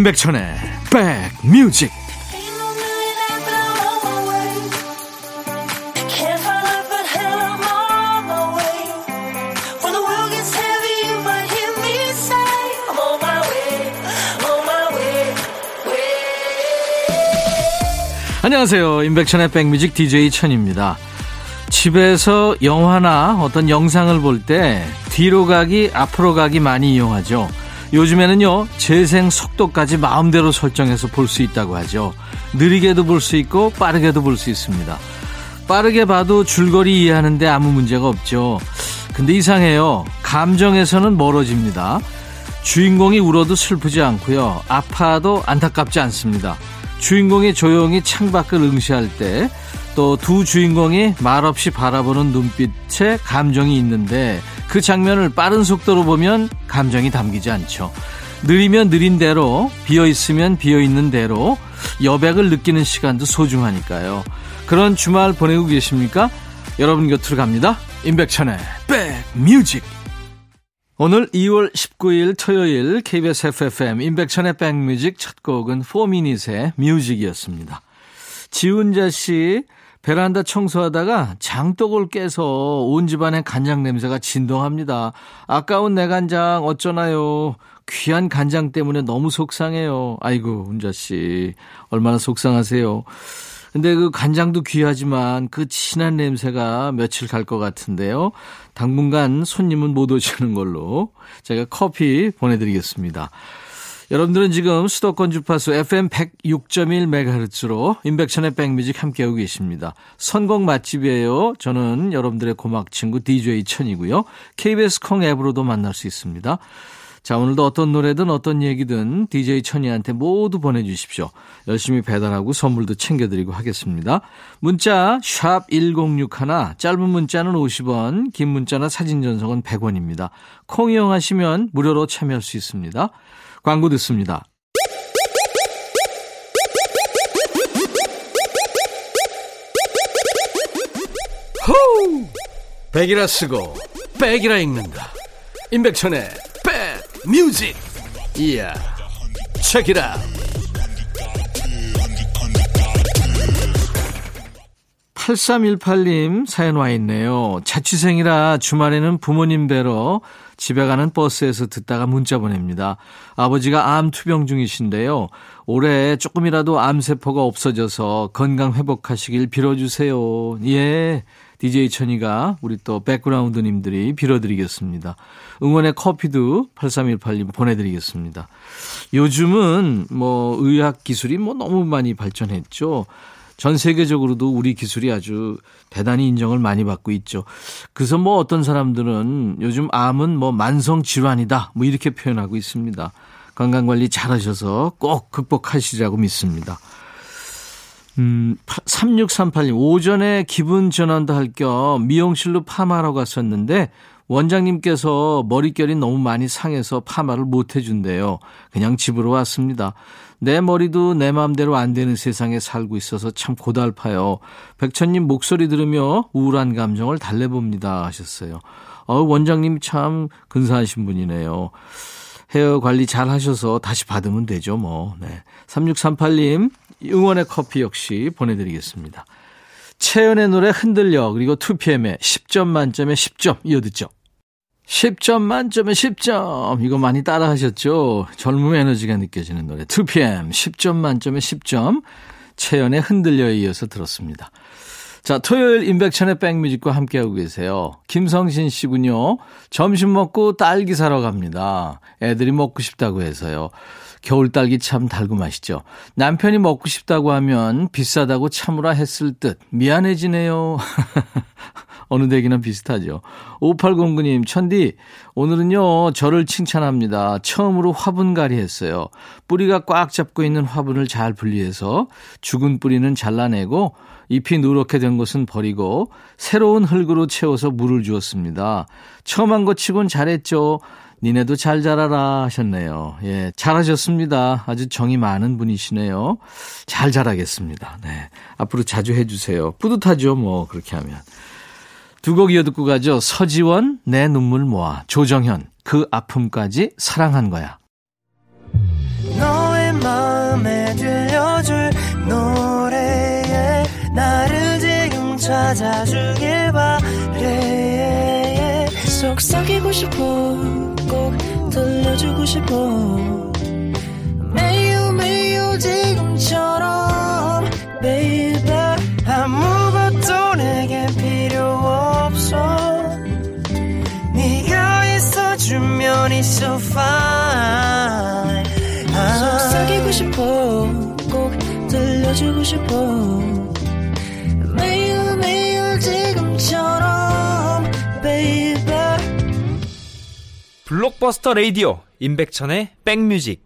임백천의 백뮤직. 안녕하세요. 임백천의 백뮤직 DJ 천입니다. 집에서 영화나 어떤 영상을 볼 때 뒤로 가기 앞으로 가기 많이 이용하죠 요즘에는요, 재생 속도까지 마음대로 설정해서 볼 수 있다고 하죠. 느리게도 볼 수 있고 빠르게도 볼 수 있습니다. 빠르게 봐도 줄거리 이해하는데 아무 문제가 없죠. 근데 이상해요. 감정에서는 멀어집니다. 주인공이 울어도 슬프지 않고요. 아파도 안타깝지 않습니다. 주인공이 조용히 창밖을 응시할 때, 또 두 주인공이 말없이 바라보는 눈빛에 감정이 있는데, 그 장면을 빠른 속도로 보면 감정이 담기지 않죠. 느리면 느린 대로, 비어 있으면 비어 있는 대로, 여백을 느끼는 시간도 소중하니까요. 그런 주말 보내고 계십니까? 여러분 곁으로 갑니다. 임백천의 백뮤직. 오늘 2월 19일 토요일 KBS FFM 임백천의 백뮤직 첫 곡은 4미닛의 뮤직이었습니다. 지훈자 씨, 베란다 청소하다가 장독을 깨서 온 집안의 간장 냄새가 진동합니다. 아까운 내 간장 어쩌나요? 귀한 간장 때문에 너무 속상해요. 아이고, 운자 씨. 얼마나 속상하세요. 근데 그 간장도 귀하지만 그 진한 냄새가 며칠 갈 것 같은데요. 당분간 손님은 못 오시는 걸로 제가 커피 보내드리겠습니다. 여러분들은 지금 수도권 주파수 FM 106.1MHz로 인백션의 백뮤직 함께하고 계십니다. 선곡 맛집이에요. 저는 여러분들의 고막 친구 DJ 천이고요. KBS 콩 앱으로도 만날 수 있습니다. 자, 오늘도 어떤 노래든 어떤 얘기든 DJ 천이한테 모두 보내주십시오. 열심히 배달하고 선물도 챙겨드리고 하겠습니다. 문자 1061, 짧은 문자는 50원, 긴 문자나 사진 전송은 100원입니다. 콩 이용하시면 무료로 참여할 수 있습니다. 광고 듣습니다. 호우! 백이라 쓰고 백이라 읽는다. 임백천의 백 뮤직. 이야. 책이라. 8318님 사연 와 있네요. 자취생이라 주말에는 부모님 뵈러 집에 가는 버스에서 듣다가 문자 보냅니다. 아버지가 암 투병 중이신데요. 올해 조금이라도 암세포가 없어져서 건강 회복하시길 빌어주세요. 예. DJ 천이가 우리 또 백그라운드님들이 빌어드리겠습니다. 응원의 커피도 8318님 보내드리겠습니다. 요즘은 뭐 의학 기술이 뭐 너무 많이 발전했죠. 전 세계적으로도 우리 기술이 아주 대단히 인정을 많이 받고 있죠. 그래서 뭐 어떤 사람들은 요즘 암은 뭐 만성 질환이다 뭐 이렇게 표현하고 있습니다. 건강 관리 잘 하셔서 꼭 극복하시라고 믿습니다. 음, 3638님, 오전에 기분 전환도 할 겸 미용실로 파마하러 갔었는데 원장님께서 머릿결이 너무 많이 상해서 파마를 못 해준대요. 그냥 집으로 왔습니다. 내 머리도 내 마음대로 안 되는 세상에 살고 있어서 참 고달파요. 백천님 목소리 들으며 우울한 감정을 달래봅니다. 하셨어요. 어, 원장님 참 근사하신 분이네요. 헤어 관리 잘 하셔서 다시 받으면 되죠, 뭐. 네. 3638님, 응원의 커피 역시 보내드리겠습니다. 채연의 노래 흔들려, 그리고 2PM의 10점 만점에 10점 이어듣죠. 10점 만점에 10점. 이거 많이 따라 하셨죠? 젊음 에너지가 느껴지는 노래. 2PM 10점 만점에 10점. 채연의 흔들려에 이어서 들었습니다. 자, 토요일 인백천의 백뮤직과 함께하고 계세요. 김성신 씨군요. 점심 먹고 딸기 사러 갑니다. 애들이 먹고 싶다고 해서요. 겨울 딸기 참 달고 맛있죠. 남편이 먹고 싶다고 하면 비싸다고 참으라 했을 듯 미안해지네요. 어느 댁이나 비슷하죠. 5809님, 천디, 오늘은요, 저를 칭찬합니다. 처음으로 화분갈이 했어요. 뿌리가 꽉 잡고 있는 화분을 잘 분리해서 죽은 뿌리는 잘라내고 잎이 누렇게 된 것은 버리고 새로운 흙으로 채워서 물을 주었습니다. 처음 한 것 치곤 잘했죠. 니네도 잘 자라라 하셨네요. 예, 잘하셨습니다. 아주 정이 많은 분이시네요. 잘 자라겠습니다. 네. 앞으로 자주 해주세요. 뿌듯하죠, 뭐, 그렇게 하면. 두 곡 이어 듣고 가죠. 서지원, 내 눈물 모아. 조정현, 그 아픔까지 사랑한 거야. 너의 마음에 들려줄 노래에 나를 지금 찾아주길 바래 속삭이고 싶어 꼭 들려주고 싶어 블록버스터 레이디오 임백천의 백뮤직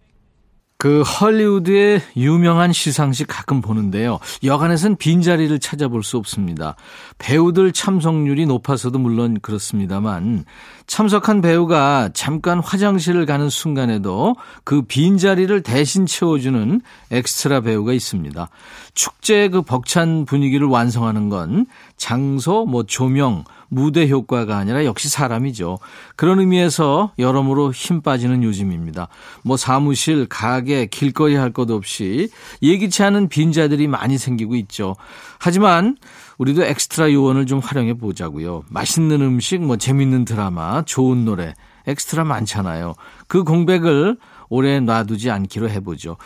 그 헐리우드의 유명한 시상식 가끔 보는데요. 여간해선 빈자리를 찾아볼 수 없습니다. 배우들 참석률이 높아서도 물론 그렇습니다만 참석한 배우가 잠깐 화장실을 가는 순간에도 그 빈자리를 대신 채워주는 엑스트라 배우가 있습니다. 축제의 그 벅찬 분위기를 완성하는 건 장소, 뭐 조명, 무대 효과가 아니라 역시 사람이죠. 그런 의미에서 여러모로 힘 빠지는 요즘입니다. 뭐 사무실, 가게, 길거리 할 것 없이 예기치 않은 빈자리들이 많이 생기고 있죠. 하지만 우리도 엑스트라 요원을 좀 활용해 보자고요. 맛있는 음식, 뭐 재밌는 드라마, 좋은 노래, 엑스트라 많잖아요. 그 공백을 오래 놔두지 않기로 해보죠.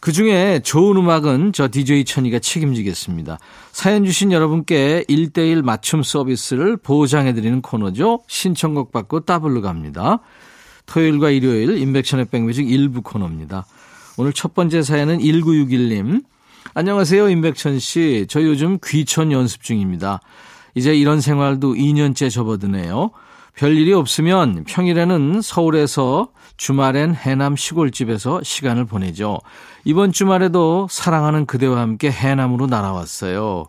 그 중에 좋은 음악은 저 DJ 천이가 책임지겠습니다. 사연 주신 여러분께 1대1 맞춤 서비스를 보장해드리는 코너죠. 신청곡 받고 따블로 갑니다. 토요일과 일요일 인백션의 백뮤직 일부 코너입니다. 오늘 첫 번째 사연은 1961님. 안녕하세요, 임백천 씨. 저 요즘 귀촌 연습 중입니다. 이제 이런 생활도 2년째 접어드네요. 별일이 없으면 평일에는 서울에서 주말엔 해남 시골집에서 시간을 보내죠. 이번 주말에도 사랑하는 그대와 함께 해남으로 날아왔어요.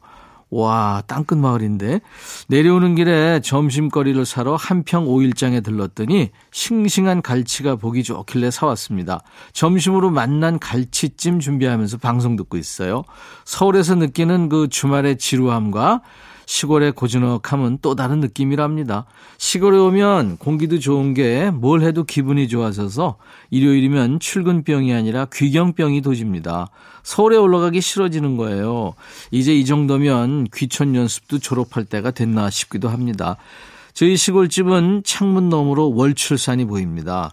와, 땅끝 마을인데. 내려오는 길에 점심거리를 사러 한평 오일장에 들렀더니 싱싱한 갈치가 보기 좋길래 사왔습니다. 점심으로 만난 갈치찜 준비하면서 방송 듣고 있어요. 서울에서 느끼는 그 주말의 지루함과 시골의 고즈넉함은 또 다른 느낌이랍니다. 시골에 오면 공기도 좋은 게 뭘 해도 기분이 좋아져서 일요일이면 출근병이 아니라 귀경병이 도집니다. 서울에 올라가기 싫어지는 거예요. 이제 이 정도면 귀촌 연습도 졸업할 때가 됐나 싶기도 합니다. 저희 시골집은 창문 너머로 월출산이 보입니다.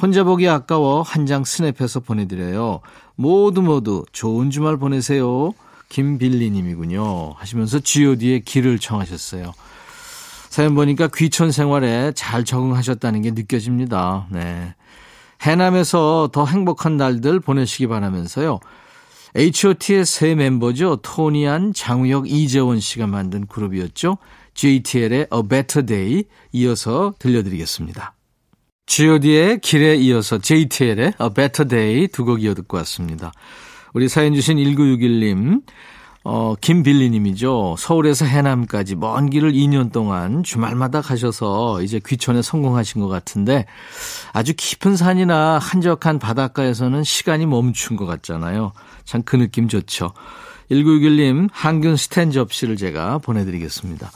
혼자 보기 아까워 한 장 스냅해서 보내드려요. 모두 모두 좋은 주말 보내세요. 김빌리님이군요. 하시면서 god의 길을 청하셨어요. 사연 보니까 귀촌 생활에 잘 적응하셨다는 게 느껴집니다. 네. 해남에서 더 행복한 날들 보내시기 바라면서요. H.O.T의 새 멤버죠. 토니안, 장우혁, 이재원 씨가 만든 그룹이었죠. JTL의 A Better Day 이어서 들려드리겠습니다. G.O.D의 길에 이어서 JTL의 A Better Day 두 곡 이어 듣고 왔습니다. 우리 사연 주신 1961님, 어, 김빌리님이죠. 서울에서 해남까지 먼 길을 2년 동안 주말마다 가셔서 이제 귀촌에 성공하신 것 같은데 아주 깊은 산이나 한적한 바닷가에서는 시간이 멈춘 것 같잖아요. 참 그 느낌 좋죠. 1961님, 항균 스탠 접시를 제가 보내드리겠습니다.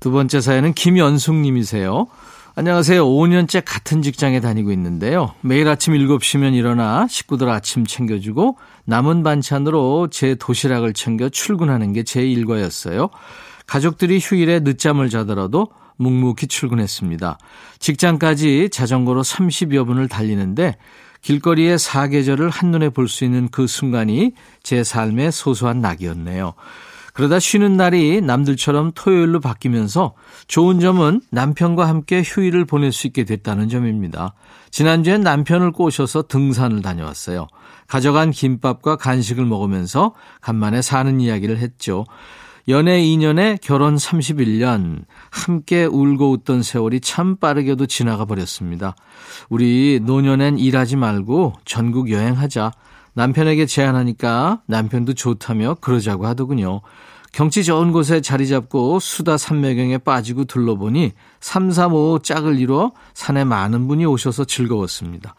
두 번째 사연은 김연숙님이세요. 안녕하세요. 5년째 같은 직장에 다니고 있는데요. 매일 아침 7시면 일어나 식구들 아침 챙겨주고 남은 반찬으로 제 도시락을 챙겨 출근하는 게 제 일과였어요. 가족들이 휴일에 늦잠을 자더라도 묵묵히 출근했습니다. 직장까지 자전거로 30여 분을 달리는데 길거리의 사계절을 한눈에 볼 수 있는 그 순간이 제 삶의 소소한 낙이었네요. 그러다 쉬는 날이 남들처럼 토요일로 바뀌면서 좋은 점은 남편과 함께 휴일을 보낼 수 있게 됐다는 점입니다. 지난주엔 남편을 꼬셔서 등산을 다녀왔어요. 가져간 김밥과 간식을 먹으면서 간만에 사는 이야기를 했죠. 연애 2년에 결혼 31년, 함께 울고 웃던 세월이 참 빠르게도 지나가 버렸습니다. 우리 노년엔 일하지 말고 전국 여행하자. 남편에게 제안하니까 남편도 좋다며 그러자고 하더군요. 경치 좋은 곳에 자리 잡고 수다 산매경에 빠지고 둘러보니 3, 4, 5 짝을 이뤄 산에 많은 분이 오셔서 즐거웠습니다.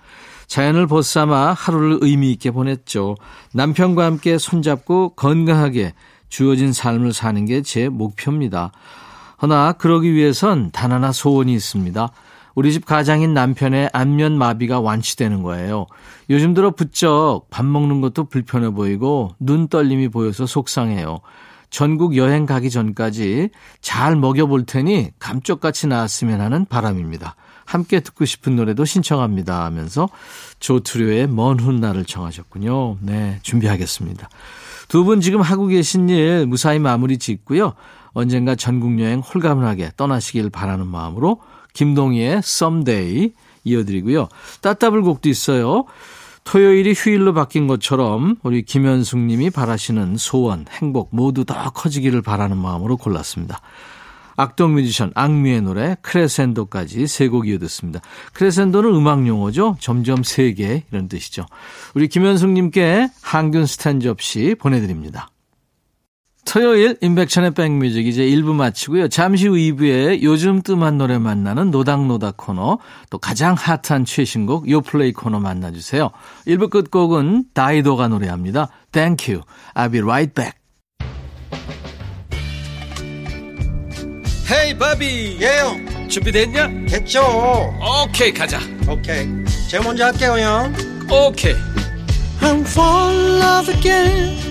자연을 벗삼아 하루를 의미 있게 보냈죠. 남편과 함께 손잡고 건강하게 주어진 삶을 사는 게 제 목표입니다. 허나 그러기 위해선 단 하나 소원이 있습니다. 우리 집 가장인 남편의 안면 마비가 완치되는 거예요. 요즘 들어 부쩍 밥 먹는 것도 불편해 보이고 눈 떨림이 보여서 속상해요. 전국 여행 가기 전까지 잘 먹여볼 테니 감쪽같이 나왔으면 하는 바람입니다. 함께 듣고 싶은 노래도 신청합니다 하면서 조투료의 먼 훗날을 청하셨군요. 네, 준비하겠습니다. 두 분 지금 하고 계신 일 무사히 마무리 짓고요. 언젠가 전국 여행 홀가분하게 떠나시길 바라는 마음으로 김동희의 Someday 이어드리고요. 따따블 곡도 있어요. 토요일이 휴일로 바뀐 것처럼 우리 김현숙 님이 바라시는 소원, 행복 모두 더 커지기를 바라는 마음으로 골랐습니다. 악동 뮤지션 악뮤의 노래 크레센도까지 세 곡 이어듣습니다. 크레센도는 음악 용어죠. 점점 세계 이런 뜻이죠. 우리 김현숙 님께 항균 스탠 접시 보내드립니다. 토요일 인백션의 백뮤직 이제 1부 마치고요. 잠시 후 2부에 요즘 뜸한 노래 만나는 노닥노닥 코너 또 가장 핫한 최신곡 요플레이 코너 만나주세요. 1부 끝곡은 다이도가 노래합니다. Thank you. I'll be right back. 헤이 바비 예영 준비됐냐? 됐죠 오케이 가자 오케이 제가 먼저 할게요 형 오케이 I'm fall in love again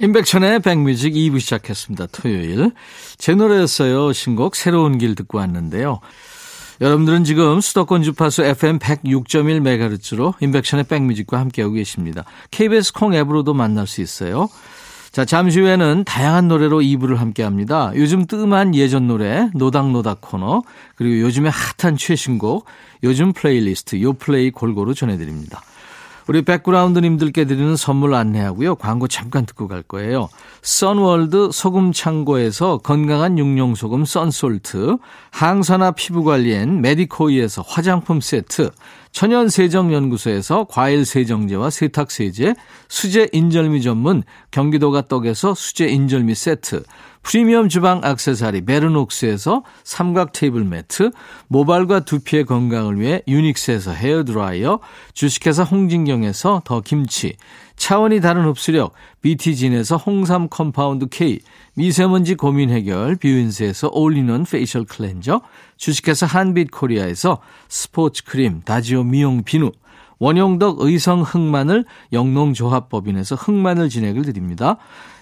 임백천의 백뮤직 2부 시작했습니다. 토요일. 제 노래였어요. 신곡 새로운 길 듣고 왔는데요. 여러분들은 지금 수도권 주파수 FM 106.1MHz로 임백천의 백뮤직과 함께하고 계십니다. KBS 콩 앱으로도 만날 수 있어요. 자, 잠시 후에는 다양한 노래로 2부를 함께 합니다. 요즘 뜸한 예전 노래, 노닥노닥 코너, 그리고 요즘의 핫한 최신곡, 요즘 플레이리스트, 요 플레이 골고루 전해드립니다. 우리 백그라운드님들께 드리는 선물 안내하고요. 광고 잠깐 듣고 갈 거예요. 선월드 소금 창고에서 건강한 육룡 소금 썬솔트, 항산화 피부 관리엔 메디코이에서 화장품 세트, 천연 세정 연구소에서 과일 세정제와 세탁 세제, 수제 인절미 전문 경기도가 떡에서 수제 인절미 세트, 프리미엄 주방 악세사리 베르녹스에서 삼각 테이블 매트, 모발과 두피의 건강을 위해 유닉스에서 헤어 드라이어, 주식회사 홍진경에서 더 김치, 차원이 다른 흡수력 BT진에서 홍삼 compound K, 미세먼지 고민 해결 뷰인스에서 올리는 facial cleanser, 주식회사 한빛 코리아에서 스포츠 크림 다지오 미용 비누, 원용덕 의성 흑마늘 영농조합법인에서 흑마늘 진액을 드립니다.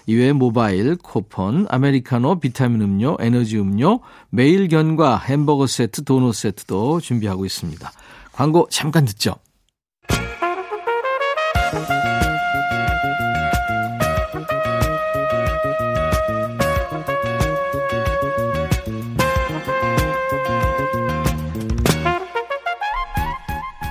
이외에 모바일, 쿠폰, 아메리카노, 비타민 음료, 에너지 음료, 매일 견과 햄버거 세트, 도넛 세트도 준비하고 있습니다. 광고 잠깐 듣죠.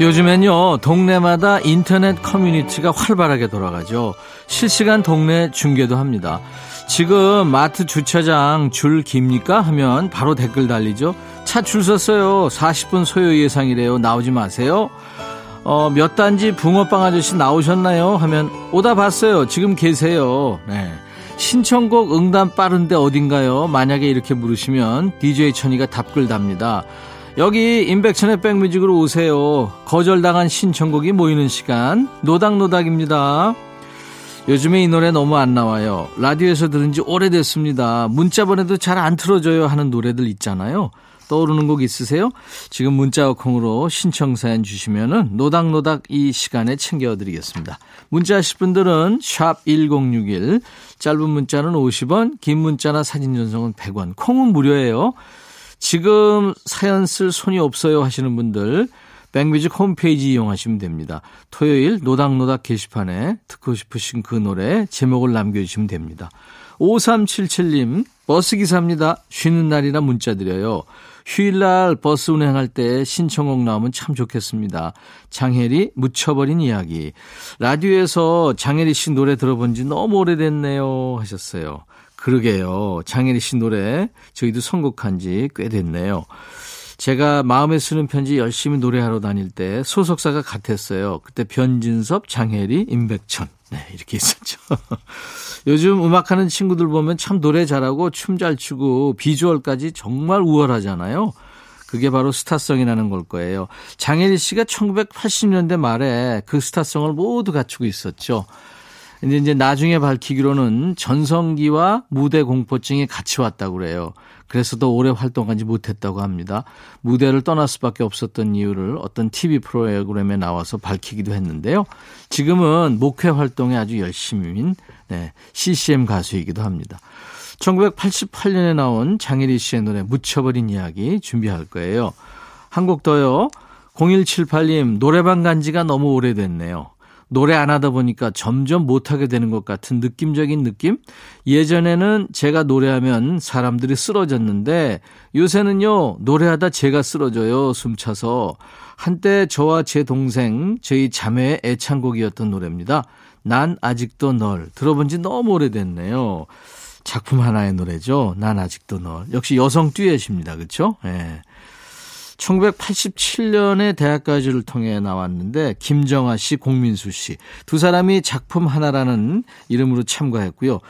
요즘엔요, 동네마다 인터넷 커뮤니티가 활발하게 돌아가죠. 실시간 동네 중계도 합니다. 지금 마트 주차장 줄 깁니까? 하면 바로 댓글 달리죠. 차 줄 섰어요. 40분 소요 예상이래요. 나오지 마세요. 어, 몇 단지 붕어빵 아저씨 나오셨나요? 하면 오다 봤어요. 지금 계세요. 네. 신청곡 응답 빠른데 어딘가요? 만약에 이렇게 물으시면 DJ 천이가 답글 답니다. 여기 임백천의 백뮤직으로 오세요. 거절당한 신청곡이 모이는 시간 노닥노닥입니다. 요즘에 이 노래 너무 안 나와요. 라디오에서 들은 지 오래됐습니다. 문자 보내도 잘 안 틀어줘요 하는 노래들 있잖아요. 떠오르는 곡 있으세요? 지금 문자와 콩으로 신청 사연 주시면은 노닥노닥 이 시간에 챙겨드리겠습니다. 문자 하실 분들은 샵 1061, 짧은 문자는 50원, 긴 문자나 사진 전송은 100원, 콩은 무료예요. 지금 사연 쓸 손이 없어요 하시는 분들 백뮤직 홈페이지 이용하시면 됩니다. 토요일 노닥노닥 게시판에 듣고 싶으신 그 노래 제목을 남겨주시면 됩니다. 5377님 버스기사입니다. 쉬는 날이라 문자 드려요. 휴일날 버스 운행할 때 신청곡 나오면 참 좋겠습니다. 장혜리 묻혀버린 이야기. 라디오에서 장혜리 씨 노래 들어본 지 너무 오래됐네요 하셨어요. 그러게요. 장혜리 씨 노래 저희도 선곡한 지 꽤 됐네요. 제가 마음에 쓰는 편지 열심히 노래하러 다닐 때 소속사가 같았어요. 그때 변진섭, 장혜리, 임백천. 네, 이렇게 있었죠. 요즘 음악하는 친구들 보면 참 노래 잘하고 춤 잘 추고 비주얼까지 정말 우월하잖아요. 그게 바로 스타성이라는 걸 거예요. 장혜리 씨가 1980년대 말에 그 스타성을 모두 갖추고 있었죠. 근데 이제 나중에 밝히기로는 전성기와 무대 공포증이 같이 왔다고 그래요. 그래서 더 오래 활동하지 못했다고 합니다. 무대를 떠날 수밖에 없었던 이유를 어떤 TV 프로그램에 나와서 밝히기도 했는데요. 지금은 목회 활동에 아주 열심인 네, CCM 가수이기도 합니다. 1988년에 나온 장혜리 씨의 노래 묻혀버린 이야기 준비할 거예요. 한 곡 더요. 0178님 노래방 간 지가 너무 오래됐네요. 노래 안 하다 보니까 점점 못하게 되는 것 같은 느낌적인 느낌? 예전에는 제가 노래하면 사람들이 쓰러졌는데 요새는요, 노래하다 제가 쓰러져요, 숨차서. 한때 저와 제 동생, 저희 자매의 애창곡이었던 노래입니다. 난 아직도 널. 들어본 지 너무 오래됐네요. 작품 하나의 노래죠. 난 아직도 널. 역시 여성 듀엣입니다. 그렇죠? 예. 네. 1987년에 대학가요제를 통해 나왔는데 김정아 씨, 공민수 씨 두 사람이 작품 하나라는 이름으로 참가했고요.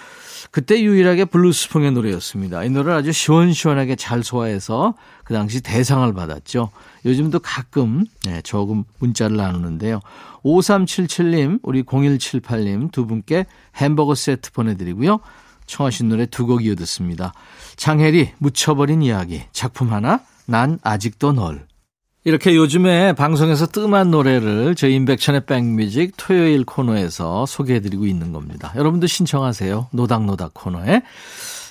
그때 유일하게 블루스풍의 노래였습니다. 이 노래를 아주 시원시원하게 잘 소화해서 그 당시 대상을 받았죠. 요즘도 가끔 네, 조금 문자를 나누는데요. 5377님, 우리 0178님 두 분께 햄버거 세트 보내드리고요. 청하신 노래 두 곡 이어 듣습니다. 장혜리, 묻혀버린 이야기, 작품 하나, 난 아직도 널. 이렇게 요즘에 방송에서 뜸한 노래를 저희 인백천의 백뮤직 토요일 코너에서 소개해드리고 있는 겁니다. 여러분도 신청하세요. 노닥노닥 코너에.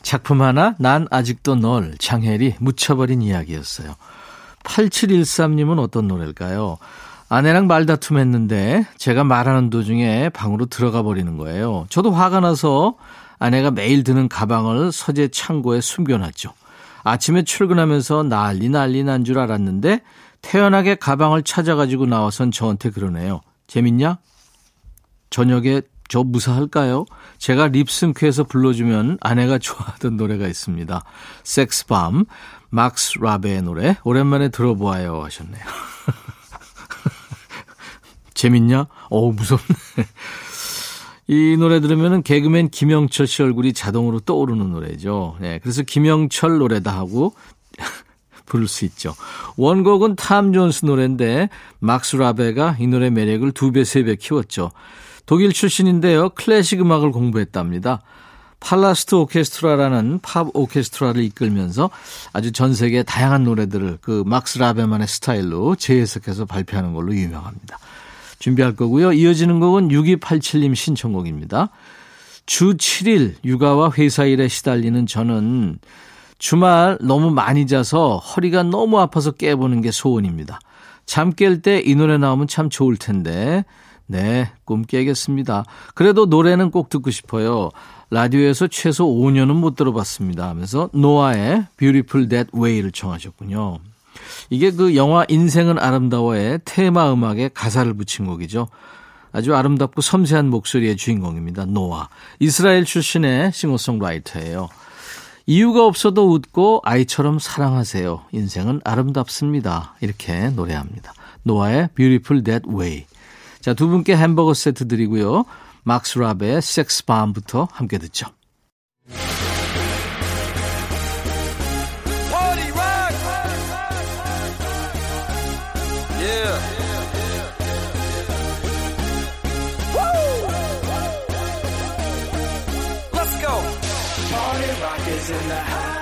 작품 하나, 난 아직도 널, 장혜리, 묻혀버린 이야기였어요. 8713님은 어떤 노래일까요? 아내랑 말다툼 했는데 제가 말하는 도중에 방으로 들어가 버리는 거예요. 저도 화가 나서 아내가 매일 드는 가방을 서재 창고에 숨겨놨죠. 아침에 출근하면서 난리 난리 난 줄 알았는데 태연하게 가방을 찾아가지고 나와선 저한테 그러네요. 재밌냐? 저녁에 저 무사할까요? 제가 립싱크해서 불러주면 아내가 좋아하던 노래가 있습니다. 섹스밤, 막스 라베의 노래 오랜만에 들어보아요 하셨네요. 재밌냐? 어우 무섭네. 이 노래 들으면 개그맨 김영철 씨 얼굴이 자동으로 떠오르는 노래죠. 네, 그래서 김영철 노래다 하고 부를 수 있죠. 원곡은 탐 존스 노래인데 막스 라베가 이 노래 매력을 두 배, 세 배 키웠죠. 독일 출신인데요. 클래식 음악을 공부했답니다. 팔라스트 오케스트라라는 팝 오케스트라를 이끌면서 아주 전 세계 다양한 노래들을 그 막스 라베만의 스타일로 재해석해서 발표하는 걸로 유명합니다. 준비할 거고요. 이어지는 곡은 6287님 신청곡입니다. 주 7일 육아와 회사 일에 시달리는 저는 주말 너무 많이 자서 허리가 너무 아파서 깨보는 게 소원입니다. 잠 깰 때 이 노래 나오면 참 좋을 텐데. 네, 꿈 깨겠습니다. 그래도 노래는 꼭 듣고 싶어요. 라디오에서 최소 5년은 못 들어봤습니다 하면서 노아의 Beautiful That Way를 청하셨군요. 이게 그 영화 인생은 아름다워의 테마 음악에 가사를 붙인 곡이죠. 아주 아름답고 섬세한 목소리의 주인공입니다. 노아. 이스라엘 출신의 싱어송라이터예요. 이유가 없어도 웃고 아이처럼 사랑하세요. 인생은 아름답습니다. 이렇게 노래합니다. 노아의 Beautiful That Way. 자, 두 분께 햄버거 세트 드리고요. 막스 라베의 섹스 밤부터 함께 듣죠. Yeah. Woo! Let's go. Party rock is in the house.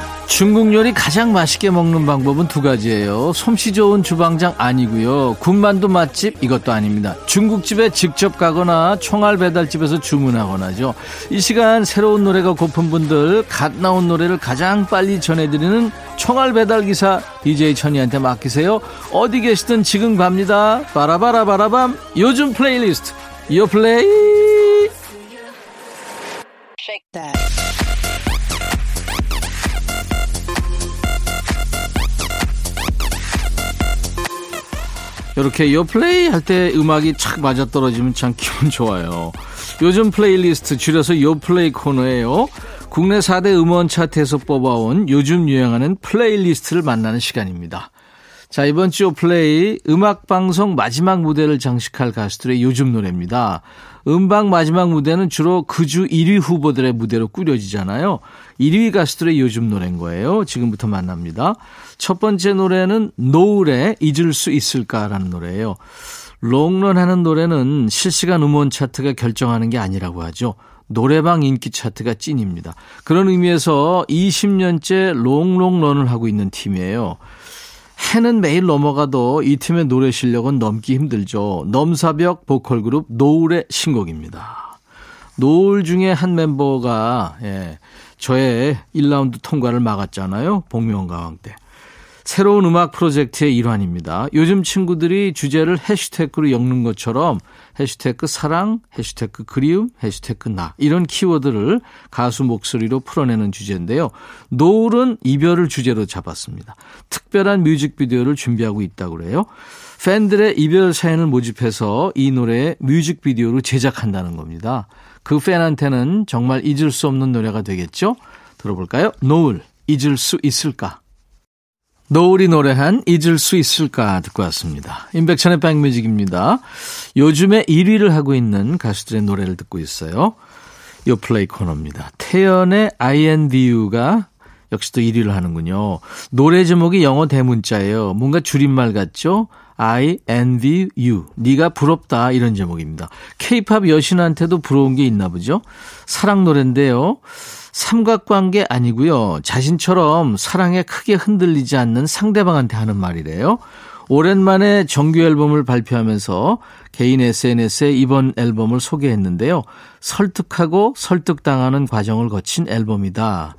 중국 요리 가장 맛있게 먹는 방법은 두 가지예요. 솜씨 좋은 주방장 아니고요. 군만두 맛집 이것도 아닙니다. 중국집에 직접 가거나 총알 배달집에서 주문하거나죠. 이 시간 새로운 노래가 고픈 분들 갓 나온 노래를 가장 빨리 전해드리는 총알 배달 기사 DJ 천이한테 맡기세요. 어디 계시든 지금 갑니다. 바라바라바라밤 요즘 플레이리스트 요 플레이 이렇게 요 플레이 할 때 음악이 착 맞아떨어지면 참 기분 좋아요. 요즘 플레이리스트 줄여서 요 플레이 코너예요. 국내 4대 음원 차트에서 뽑아온 요즘 유행하는 playlist를 만나는 시간입니다. 자, 이번 주 플레이 음악 방송 마지막 무대를 장식할 가수들의 요즘 노래입니다. 음방 마지막 무대는 주로 그 주 1위 후보들의 무대로 꾸려지잖아요. 1위 가수들의 요즘 노래인 거예요. 지금부터 만납니다. 첫 번째 노래는 노을에 잊을 수 있을까라는 노래예요. 롱런 하는 노래는 실시간 음원 차트가 결정하는 게 아니라고 하죠. 노래방 인기 차트가 찐입니다. 그런 의미에서 20년째 롱롱런을 하고 있는 팀이에요. 해는 매일 넘어가도 이 팀의 노래 실력은 넘기 힘들죠. 넘사벽 보컬 그룹 노을의 신곡입니다. 노을 중에 한 멤버가 예, 저의 1라운드 통과를 막았잖아요. 복면가왕 때. 새로운 음악 프로젝트의 일환입니다. 요즘 친구들이 주제를 해시태그로 엮는 것처럼 해시태그 사랑, 해시태그 그리움, 해시태그 나 이런 키워드를 가수 목소리로 풀어내는 주제인데요. 노을은 이별을 주제로 잡았습니다. 특별한 뮤직비디오를 준비하고 있다고 그래요. 팬들의 이별 사연을 모집해서 이 노래의 뮤직비디오로 제작한다는 겁니다. 그 팬한테는 정말 잊을 수 없는 노래가 되겠죠? 들어볼까요? 노을, 잊을 수 있을까? 노을이 노래한 잊을 수 있을까 듣고 왔습니다. 인백천의 백뮤직입니다. 요즘에 1위를 하고 있는 가수들의 노래를 듣고 있어요. 요 플레이 코너입니다. 태연의 INVU가 역시 또 1위를 하는군요. 노래 제목이 영어 대문자예요. 뭔가 줄임말 같죠? I envy you. 네가 부럽다 이런 제목입니다. 케이팝 여신한테도 부러운 게 있나 보죠? 사랑 노래인데요. 삼각관계 아니고요. 자신처럼 사랑에 크게 흔들리지 않는 상대방한테 하는 말이래요. 오랜만에 정규 앨범을 발표하면서 개인 SNS에 이번 앨범을 소개했는데요. 설득하고 설득당하는 과정을 거친 앨범이다.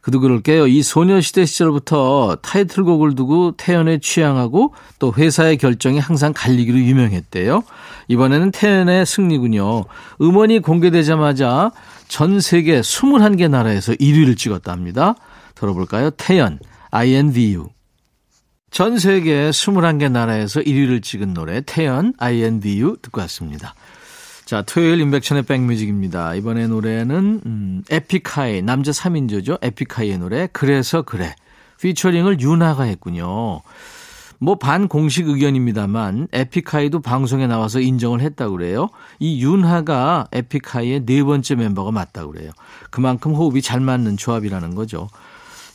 그도 그럴게요. 이 소녀시대 시절부터 타이틀곡을 두고 태연의 취향하고 또 회사의 결정이 항상 갈리기로 유명했대요. 이번에는 태연의 승리군요. 음원이 공개되자마자 전 세계 21개 나라에서 1위를 찍었답니다. 들어볼까요? 태연, INVU. 전 세계 21개 나라에서 1위를 찍은 노래 태연, INVU 듣고 왔습니다. 자, 토요일 임백천의 백뮤직입니다. 이번에 노래는 음, 에픽하이, 남자 3인조죠. 에픽하이의 노래 그래서 그래. 피처링을 윤하가 했군요. 뭐 반공식 의견입니다만 에픽하이도 방송에 나와서 인정을 했다고 그래요. 이 윤하가 에픽하이의 네 번째 멤버가 맞다고 그래요. 그만큼 호흡이 잘 맞는 조합이라는 거죠.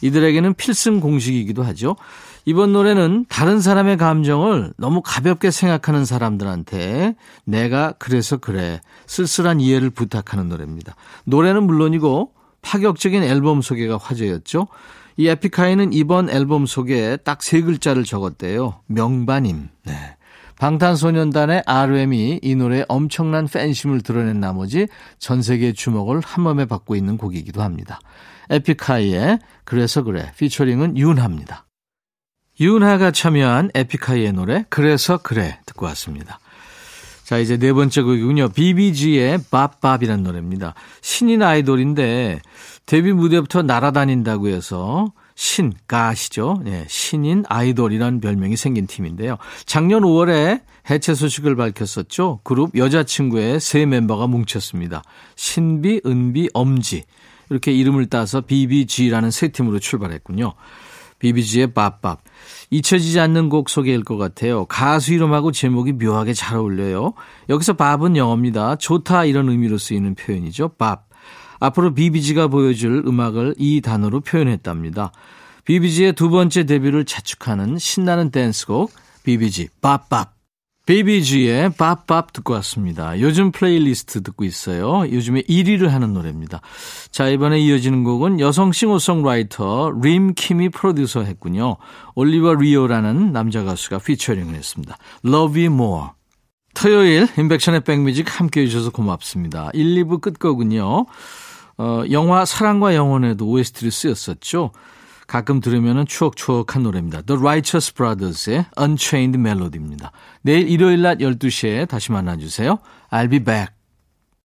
이들에게는 필승 공식이기도 하죠. 이번 노래는 다른 사람의 감정을 너무 가볍게 생각하는 사람들한테 내가 그래서 그래 쓸쓸한 이해를 부탁하는 노래입니다. 노래는 물론이고 파격적인 앨범 소개가 화제였죠. 이 에픽하이는 이번 앨범 속에 딱 세 글자를 적었대요. 명반임. 네. 방탄소년단의 RM이 이 노래에 엄청난 팬심을 드러낸 나머지 전 세계 주목을 한 몸에 받고 있는 곡이기도 합니다. 에픽하이의 그래서 그래 피처링은 윤하입니다. 윤하가 참여한 에픽하이의 노래 그래서 그래 듣고 왔습니다. 자 이제 네 번째 곡이군요. BBG의 밥밥이라는 노래입니다. 신인 아이돌인데 데뷔 무대부터 날아다닌다고 해서 신, 가시죠. 네, 신인 아이돌이라는 별명이 생긴 팀인데요. 작년 5월에 해체 소식을 밝혔었죠. 그룹 여자친구의 세 멤버가 뭉쳤습니다. 신비, 은비, 엄지. 이렇게 이름을 따서 BBG라는 세 팀으로 출발했군요. BBG의 밥밥. 잊혀지지 않는 곡 소개일 것 같아요. 가수 이름하고 제목이 묘하게 잘 어울려요. 여기서 밥은 영어입니다. 좋다 이런 의미로 쓰이는 표현이죠. 밥. 앞으로 비비지가 보여줄 음악을 이 단어로 표현했답니다. 비비지의 두 번째 데뷔를 자축하는 신나는 댄스곡 비비지 Bop Bop 비비지의 Bop Bop 듣고 왔습니다. 요즘 플레이리스트 듣고 있어요. 요즘에 1위를 하는 노래입니다. 자, 이번에 이어지는 곡은 여성 싱어송라이터 림 킴이 프로듀서 했군요. 올리버 리오라는 남자 가수가 피처링을 했습니다. Love You More. 토요일 임백천의 백뮤직 함께 해 주셔서 고맙습니다. 1, 2부 끝곡은요. 어, 영화 사랑과 영혼에도 OST를 쓰였었죠. 가끔 들으면 추억추억한 노래입니다. The Righteous Brothers의 Unchained Melody입니다. 내일 일요일 낮 12시에 다시 만나주세요. I'll be back.